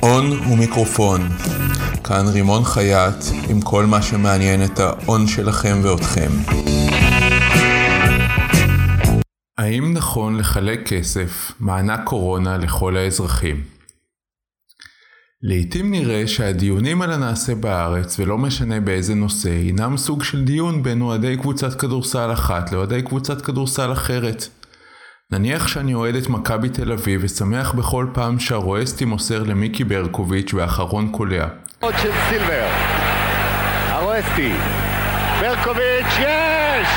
הון ומיקרופון. כאן רימון חייט עם כל מה שמעניין את ההון שלכם ואתכם. האם נכון לחלק כסף, מענק קורונה, לכל האזרחים? לעתים נראה שהדיונים על הנעשה בארץ, ולא משנה באיזה נושא, הינם סוג של דיון בין אוהדי קבוצת כדורסל אחת לאוהדי קבוצת כדורסל אחרת. נניח שאני אוהד את מכבי תל אביב ושמח בכל פעם שהרואסטי מוסר למיקי ברקוביץ' והאחרון קולע. עוד של סילבר, הרואסטי, ברקוביץ', יש!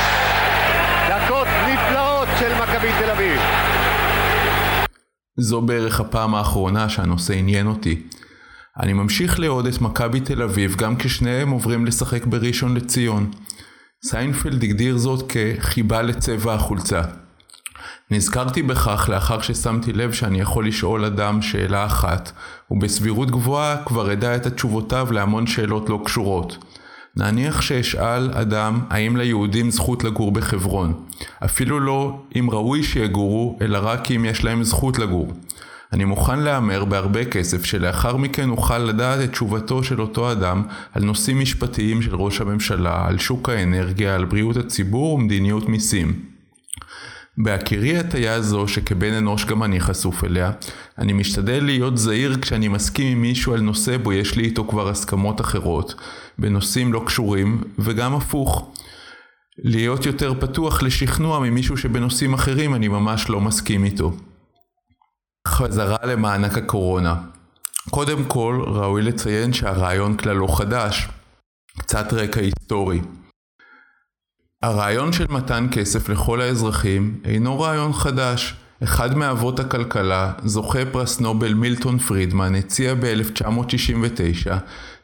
דקות נפלאות של מכבי תל אביב. זו בערך הפעם האחרונה שהנושא עניין אותי. אני ממשיך לאהוד את מכבי תל אביב גם כשניהם עוברים לשחק בראשון לציון. סיינפלד הגדיר זאת כחיבה לצבע החולצה. נזכרתי בכך לאחר ששמתי לב שאני יכול לשאול אדם שאלה אחת, ובסבירות גבוהה כבר אדע את התשובותיו להמון שאלות לא קשורות. נניח שאשאל אדם האם ליהודים זכות לגור בחברון. אפילו לא אם ראוי שיגורו, אלא רק אם יש להם זכות לגור. אני מוכן להמר בהרבה כסף שלאחר מכן אוכל לדעת את תשובתו של אותו אדם על נושאים משפטיים של ראש הממשלה, על שוק האנרגיה, על בריאות הציבור ומדיניות מיסים. בהכירי הטיה זו שכבן אנוש גם אני חשוף אליה, אני משתדל להיות זהיר כשאני מסכים עם מישהו על נושא בו יש לי איתו כבר הסכמות אחרות, בנושאים לא קשורים, וגם הפוך. להיות יותר פתוח לשכנוע ממישהו שבנושאים אחרים אני ממש לא מסכים איתו. חזרה למענק הקורונה. קודם כל, ראוי לציין שהרעיון כלל לא חדש. קצת רקע היסטורי. הרעיון של מתן כסף לכל האזרחים אינו רעיון חדש. אחד מאבות הכלכלה, זוכה פרס נובל מילטון פרידמן, הציע ב-1969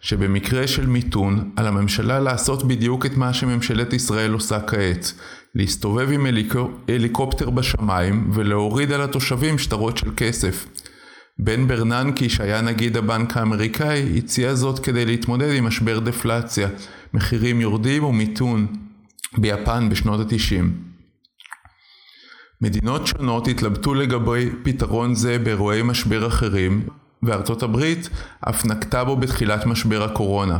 שבמקרה של מיתון, על הממשלה לעשות בדיוק את מה שממשלת ישראל עושה כעת, להסתובב עם הליקו, הליקופטר בשמיים ולהוריד על התושבים שטרות של כסף. בן ברננקי, שהיה נגיד הבנק האמריקאי, הציע זאת כדי להתמודד עם משבר דפלציה, מחירים יורדים ומיתון, ביפן בשנות התשעים. מדינות שונות התלבטו לגבי פתרון זה באירועי משבר אחרים, וארצות הברית אף נקטה בו בתחילת משבר הקורונה.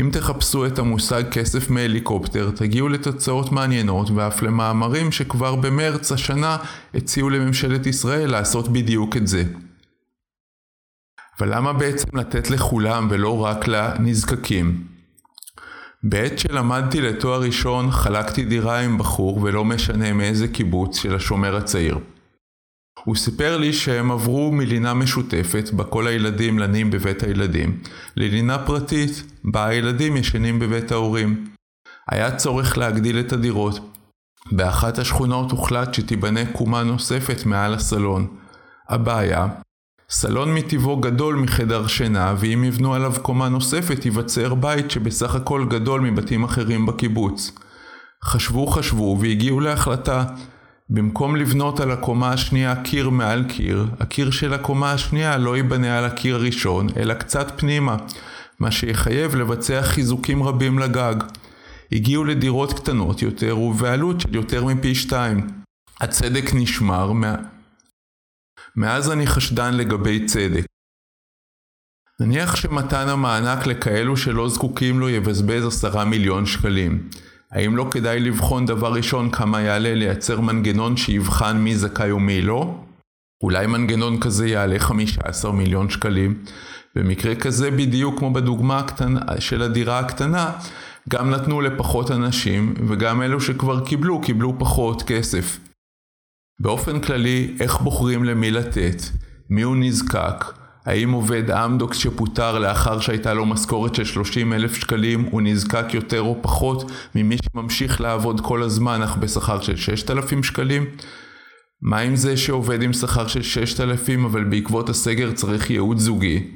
אם תחפשו את המושג כסף מהליקופטר, תגיעו לתוצאות מעניינות ואף למאמרים שכבר במרץ השנה הציעו לממשלת ישראל לעשות בדיוק את זה. אבל למה בעצם לתת לכולם ולא רק לנזקקים? בעת שלמדתי לתואר ראשון חלקתי דירה עם בחור ולא משנה מאיזה קיבוץ של השומר הצעיר. הוא סיפר לי שהם עברו מלינה משותפת, בה כל הילדים לנים בבית הילדים, ללינה פרטית, בה הילדים ישנים בבית ההורים. היה צורך להגדיל את הדירות. באחת השכונות הוחלט שתיבנה קומה נוספת מעל הסלון. הבעיה, סלון מטבעו גדול מחדר שינה, ואם יבנו עליו קומה נוספת ייווצר בית שבסך הכל גדול מבתים אחרים בקיבוץ. חשבו חשבו והגיעו להחלטה במקום לבנות על הקומה השנייה קיר מעל קיר, הקיר של הקומה השנייה לא ייבנה על הקיר הראשון, אלא קצת פנימה, מה שיחייב לבצע חיזוקים רבים לגג. הגיעו לדירות קטנות יותר ובעלות של יותר מפי שתיים. הצדק נשמר. מאז אני חשדן לגבי צדק. נניח שמתן המענק לכאלו שלא זקוקים לו יבזבז עשרה מיליון שקלים. האם לא כדאי לבחון דבר ראשון כמה יעלה לייצר מנגנון שיבחן מי זכאי ומי לא? אולי מנגנון כזה יעלה 15 מיליון שקלים. במקרה כזה בדיוק כמו בדוגמה הקטנה, של הדירה הקטנה, גם נתנו לפחות אנשים, וגם אלו שכבר קיבלו, קיבלו פחות כסף. באופן כללי, איך בוחרים למי לתת? מי הוא נזקק? האם עובד אמדוקס שפוטר לאחר שהייתה לו משכורת של 30 אלף שקלים הוא נזקק יותר או פחות ממי שממשיך לעבוד כל הזמן אך בשכר של 6,000 שקלים? מה עם זה שעובד עם שכר של 6,000 אבל בעקבות הסגר צריך ייעוד זוגי?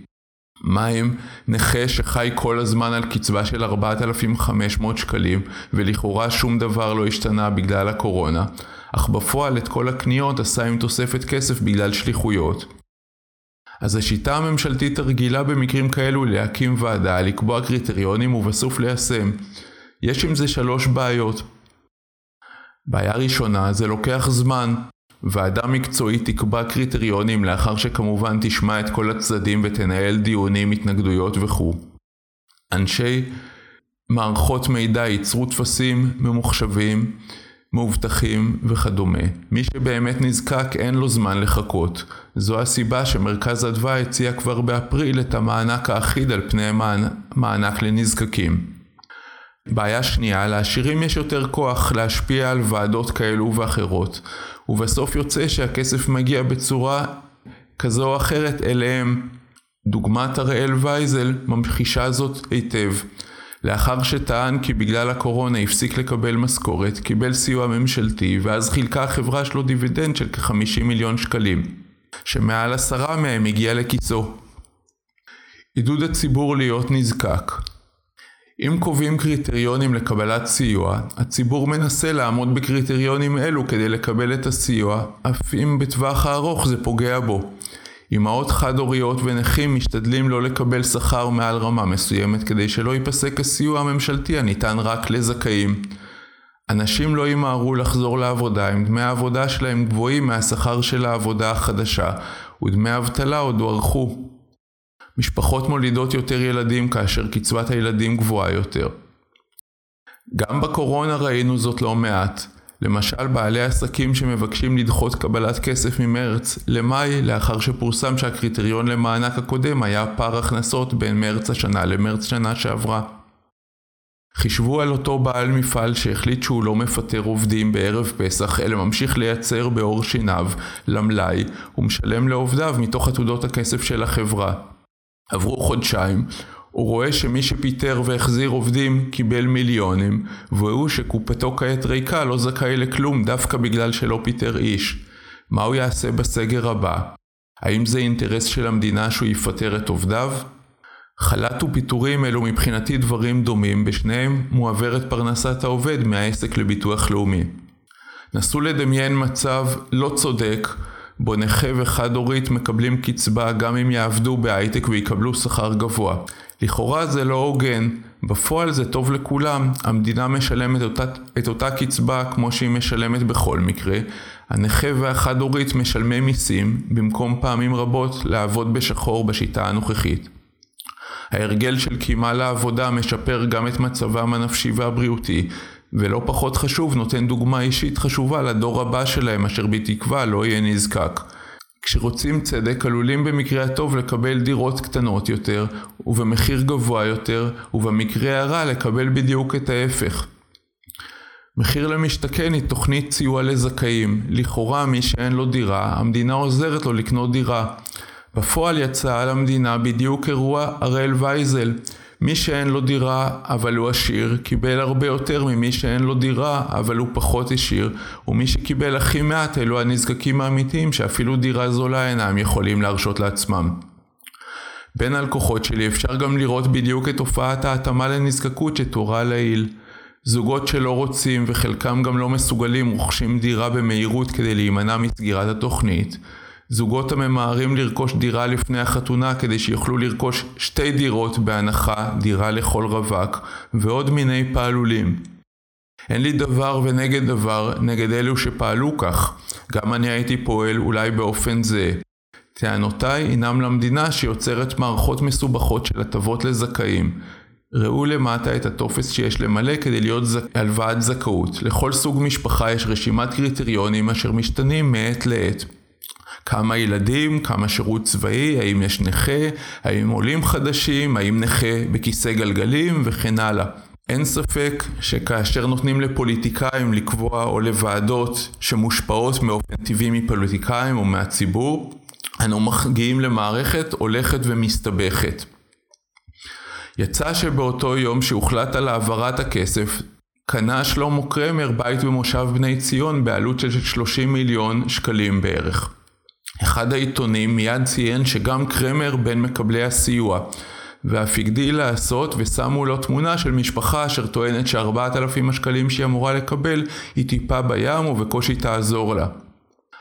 מה עם נכה שחי כל הזמן על קצבה של 4,500 שקלים ולכאורה שום דבר לא השתנה בגלל הקורונה, אך בפועל את כל הקניות עשה עם תוספת כסף בגלל שליחויות? אז השיטה הממשלתית הרגילה במקרים כאלו היא להקים ועדה, לקבוע קריטריונים ובסוף ליישם. יש עם זה שלוש בעיות. בעיה ראשונה, זה לוקח זמן. ועדה מקצועית תקבע קריטריונים לאחר שכמובן תשמע את כל הצדדים ותנהל דיונים, התנגדויות וכו'. אנשי מערכות מידע ייצרו טפסים ממוחשבים, מאובטחים וכדומה. מי שבאמת נזקק אין לו זמן לחכות. זו הסיבה שמרכז אדווה הציע כבר באפריל את המענק האחיד על פני מענק לנזקקים. בעיה שנייה, לעשירים יש יותר כוח להשפיע על ועדות כאלו ואחרות, ובסוף יוצא שהכסף מגיע בצורה כזו או אחרת אליהם. דוגמת הראל וייזל ממחישה זאת היטב. לאחר שטען כי בגלל הקורונה הפסיק לקבל משכורת, קיבל סיוע ממשלתי, ואז חילקה החברה שלו דיבידנד של כ-50 מיליון שקלים, שמעל עשרה מהם הגיע לכיסו. עידוד הציבור להיות נזקק אם קובעים קריטריונים לקבלת סיוע, הציבור מנסה לעמוד בקריטריונים אלו כדי לקבל את הסיוע, אף אם בטווח הארוך זה פוגע בו. אמהות חד-הוריות ונכים משתדלים לא לקבל שכר מעל רמה מסוימת כדי שלא ייפסק הסיוע הממשלתי הניתן רק לזכאים. אנשים לא ימהרו לחזור לעבודה אם דמי העבודה שלהם גבוהים מהשכר של העבודה החדשה, ודמי האבטלה עוד הוארכו. משפחות מולידות יותר ילדים כאשר קצבת הילדים גבוהה יותר. גם בקורונה ראינו זאת לא מעט. למשל בעלי עסקים שמבקשים לדחות קבלת כסף ממרץ למאי לאחר שפורסם שהקריטריון למענק הקודם היה פער הכנסות בין מרץ השנה למרץ שנה שעברה. חישבו על אותו בעל מפעל שהחליט שהוא לא מפטר עובדים בערב פסח אלא ממשיך לייצר בעור שיניו למלאי ומשלם לעובדיו מתוך עתודות הכסף של החברה. עברו חודשיים, הוא רואה שמי שפיטר והחזיר עובדים קיבל מיליונים, והוא שקופתו כעת ריקה לא זכאי לכלום דווקא בגלל שלא פיטר איש. מה הוא יעשה בסגר הבא? האם זה אינטרס של המדינה שהוא יפטר את עובדיו? חל"ת ופיטורים אלו מבחינתי דברים דומים, בשניהם מועברת פרנסת העובד מהעסק לביטוח לאומי. נסו לדמיין מצב לא צודק בו נכה וחד-הורית מקבלים קצבה גם אם יעבדו בהייטק ויקבלו שכר גבוה. לכאורה זה לא הוגן, בפועל זה טוב לכולם, המדינה משלמת אותה, את אותה קצבה כמו שהיא משלמת בכל מקרה, הנכה והחד-הורית משלמי מיסים, במקום פעמים רבות לעבוד בשחור בשיטה הנוכחית. ההרגל של קימה לעבודה משפר גם את מצבם הנפשי והבריאותי, ולא פחות חשוב, נותן דוגמה אישית חשובה לדור הבא שלהם, אשר בתקווה לא יהיה נזקק. כשרוצים צדק עלולים במקרה הטוב לקבל דירות קטנות יותר, ובמחיר גבוה יותר, ובמקרה הרע לקבל בדיוק את ההפך. מחיר למשתכן היא תוכנית סיוע לזכאים. לכאורה מי שאין לו דירה, המדינה עוזרת לו לקנות דירה. בפועל יצא על המדינה בדיוק אירוע הראל וייזל. מי שאין לו דירה אבל הוא עשיר, קיבל הרבה יותר ממי שאין לו דירה אבל הוא פחות עשיר, ומי שקיבל הכי מעט אלו הנזקקים האמיתיים שאפילו דירה זולה אינם יכולים להרשות לעצמם. בין הלקוחות שלי אפשר גם לראות בדיוק את תופעת ההתאמה לנזקקות שתורה לעיל. זוגות שלא רוצים וחלקם גם לא מסוגלים רוכשים דירה במהירות כדי להימנע מסגירת התוכנית. זוגות הממהרים לרכוש דירה לפני החתונה כדי שיוכלו לרכוש שתי דירות בהנחה, דירה לכל רווק, ועוד מיני פעלולים. אין לי דבר ונגד דבר נגד אלו שפעלו כך, גם אני הייתי פועל אולי באופן זה. טענותיי הינם למדינה שיוצרת מערכות מסובכות של הטבות לזכאים. ראו למטה את הטופס שיש למלא כדי להיות זכ... הלוואת זכאות. לכל סוג משפחה יש רשימת קריטריונים אשר משתנים מעת לעת. כמה ילדים, כמה שירות צבאי, האם יש נכה, האם עולים חדשים, האם נכה בכיסא גלגלים וכן הלאה. אין ספק שכאשר נותנים לפוליטיקאים לקבוע או לוועדות שמושפעות מאופן טבעי מפוליטיקאים או מהציבור, אנו מגיעים למערכת הולכת ומסתבכת. יצא שבאותו יום שהוחלט על העברת הכסף, קנה שלמה קרמר בית במושב בני ציון בעלות של 30 מיליון שקלים בערך. אחד העיתונים מיד ציין שגם קרמר בין מקבלי הסיוע, ואף הגדיל לעשות ושמו לו תמונה של משפחה אשר טוענת שארבעת אלפים השקלים שהיא אמורה לקבל היא טיפה בים ובקושי תעזור לה.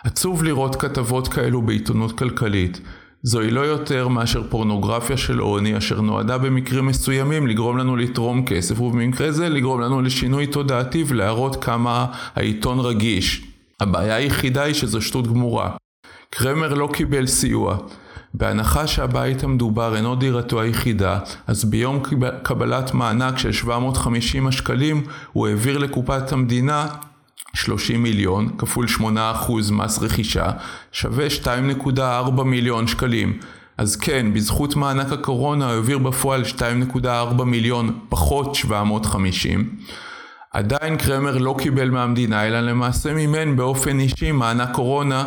עצוב לראות כתבות כאלו בעיתונות כלכלית. זוהי לא יותר מאשר פורנוגרפיה של עוני אשר נועדה במקרים מסוימים לגרום לנו לתרום כסף ובמקרה זה לגרום לנו לשינוי תודעתי ולהראות כמה העיתון רגיש. הבעיה היחידה היא שזו שטות גמורה. קרמר לא קיבל סיוע. בהנחה שהבית המדובר אינו דירתו היחידה, אז ביום קבלת מענק של 750 השקלים הוא העביר לקופת המדינה 30 מיליון כפול 8% מס רכישה שווה 2.4 מיליון שקלים. אז כן, בזכות מענק הקורונה הוא העביר בפועל 2.4 מיליון פחות 750. עדיין קרמר לא קיבל מהמדינה, אלא למעשה מימן באופן אישי מענק קורונה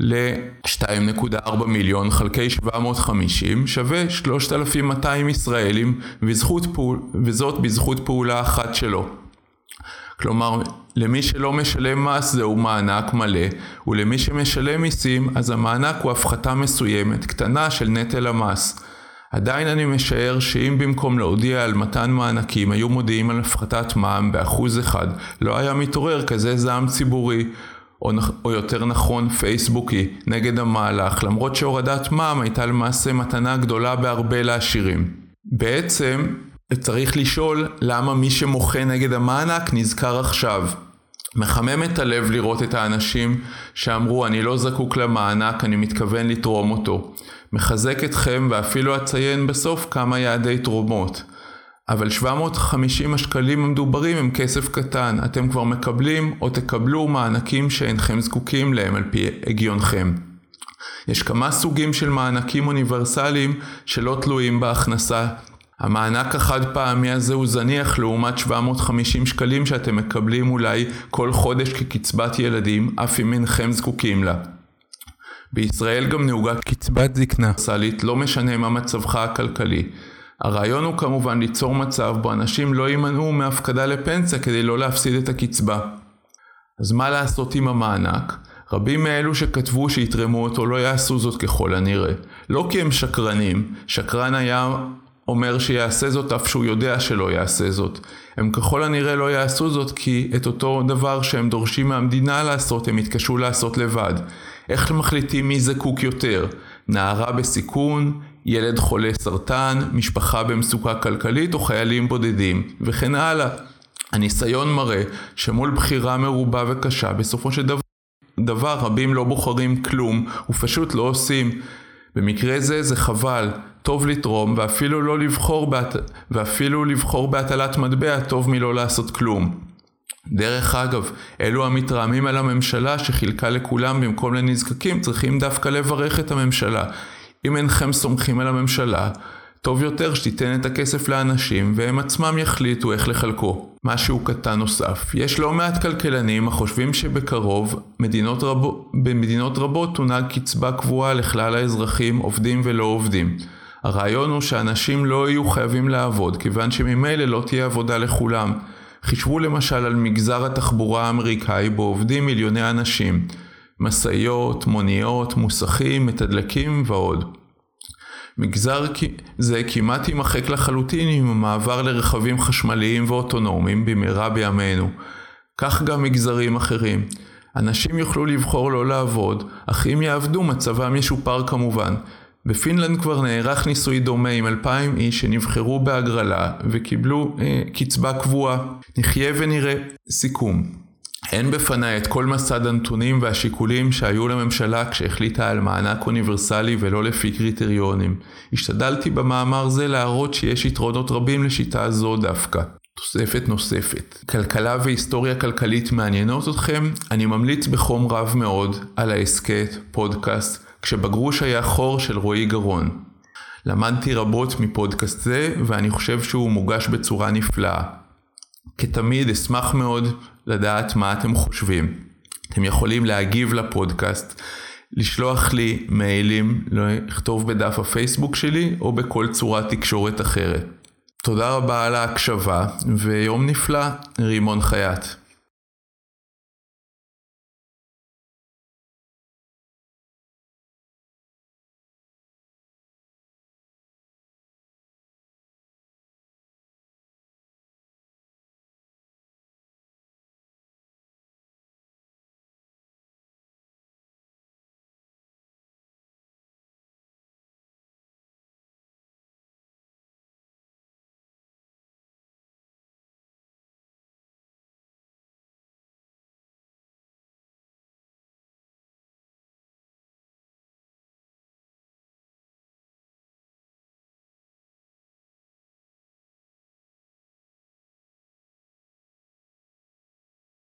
ל-2.4 מיליון חלקי 750 שווה 3,200 ישראלים פעול, וזאת בזכות פעולה אחת שלו. כלומר, למי שלא משלם מס זהו מענק מלא, ולמי שמשלם מיסים אז המענק הוא הפחתה מסוימת, קטנה של נטל המס. עדיין אני משער שאם במקום להודיע על מתן מענקים היו מודיעים על הפחתת מע"מ באחוז אחד, לא היה מתעורר כזה זעם ציבורי, או, או יותר נכון פייסבוקי, נגד המהלך, למרות שהורדת מע"מ הייתה למעשה מתנה גדולה בהרבה לעשירים. בעצם, צריך לשאול למה מי שמוחה נגד המענק נזכר עכשיו. מחמם את הלב לראות את האנשים שאמרו אני לא זקוק למענק, אני מתכוון לתרום אותו. מחזק אתכם ואפילו אציין בסוף כמה יעדי תרומות. אבל 750 השקלים המדוברים הם כסף קטן, אתם כבר מקבלים או תקבלו מענקים שאינכם זקוקים להם על פי הגיונכם. יש כמה סוגים של מענקים אוניברסליים שלא תלויים בהכנסה. המענק החד פעמי הזה הוא זניח לעומת 750 שקלים שאתם מקבלים אולי כל חודש כקצבת ילדים, אף אם אינכם זקוקים לה. בישראל גם נהוגה קצבת זקנה אוניברסלית, לא משנה מה מצבך הכלכלי. הרעיון הוא כמובן ליצור מצב בו אנשים לא יימנעו מהפקדה לפנסיה כדי לא להפסיד את הקצבה. אז מה לעשות עם המענק? רבים מאלו שכתבו שיתרמו אותו לא יעשו זאת ככל הנראה. לא כי הם שקרנים, שקרן היה אומר שיעשה זאת אף שהוא יודע שלא יעשה זאת. הם ככל הנראה לא יעשו זאת כי את אותו דבר שהם דורשים מהמדינה לעשות הם יתקשו לעשות לבד. איך מחליטים מי זקוק יותר? נערה בסיכון, ילד חולה סרטן, משפחה במצוקה כלכלית או חיילים בודדים, וכן הלאה. הניסיון מראה שמול בחירה מרובה וקשה, בסופו של דבר, דבר רבים לא בוחרים כלום, ופשוט לא עושים. במקרה זה זה חבל, טוב לתרום, ואפילו, לא לבחור, בהט... ואפילו לבחור בהטלת מטבע טוב מלא לעשות כלום. דרך אגב, אלו המתרעמים על הממשלה שחילקה לכולם במקום לנזקקים צריכים דווקא לברך את הממשלה. אם אינכם סומכים על הממשלה, טוב יותר שתיתן את הכסף לאנשים והם עצמם יחליטו איך לחלקו. משהו קטן נוסף, יש לא מעט כלכלנים החושבים שבקרוב מדינות רבו, במדינות רבות תונהג קצבה קבועה לכלל האזרחים עובדים ולא עובדים. הרעיון הוא שאנשים לא יהיו חייבים לעבוד כיוון שממילא לא תהיה עבודה לכולם. חישבו למשל על מגזר התחבורה האמריקאי בו עובדים מיליוני אנשים, משאיות, מוניות, מוסכים, מתדלקים ועוד. מגזר זה כמעט יימחק לחלוטין עם המעבר לרכבים חשמליים ואוטונומיים במהרה בימינו. כך גם מגזרים אחרים. אנשים יוכלו לבחור לא לעבוד, אך אם יעבדו מצבם ישופר כמובן. בפינלנד כבר נערך ניסוי דומה עם אלפיים איש שנבחרו בהגרלה וקיבלו אה, קצבה קבועה. נחיה ונראה. סיכום אין בפניי את כל מסד הנתונים והשיקולים שהיו לממשלה כשהחליטה על מענק אוניברסלי ולא לפי קריטריונים. השתדלתי במאמר זה להראות שיש יתרונות רבים לשיטה זו דווקא. תוספת נוספת. כלכלה והיסטוריה כלכלית מעניינות אתכם? אני ממליץ בחום רב מאוד על ההסכת, פודקאסט, כשבגרוש היה חור של רועי גרון. למדתי רבות מפודקאסט זה, ואני חושב שהוא מוגש בצורה נפלאה. כתמיד אשמח מאוד לדעת מה אתם חושבים. אתם יכולים להגיב לפודקאסט, לשלוח לי מיילים, לכתוב בדף הפייסבוק שלי או בכל צורת תקשורת אחרת. תודה רבה על ההקשבה ויום נפלא, רימון חייט.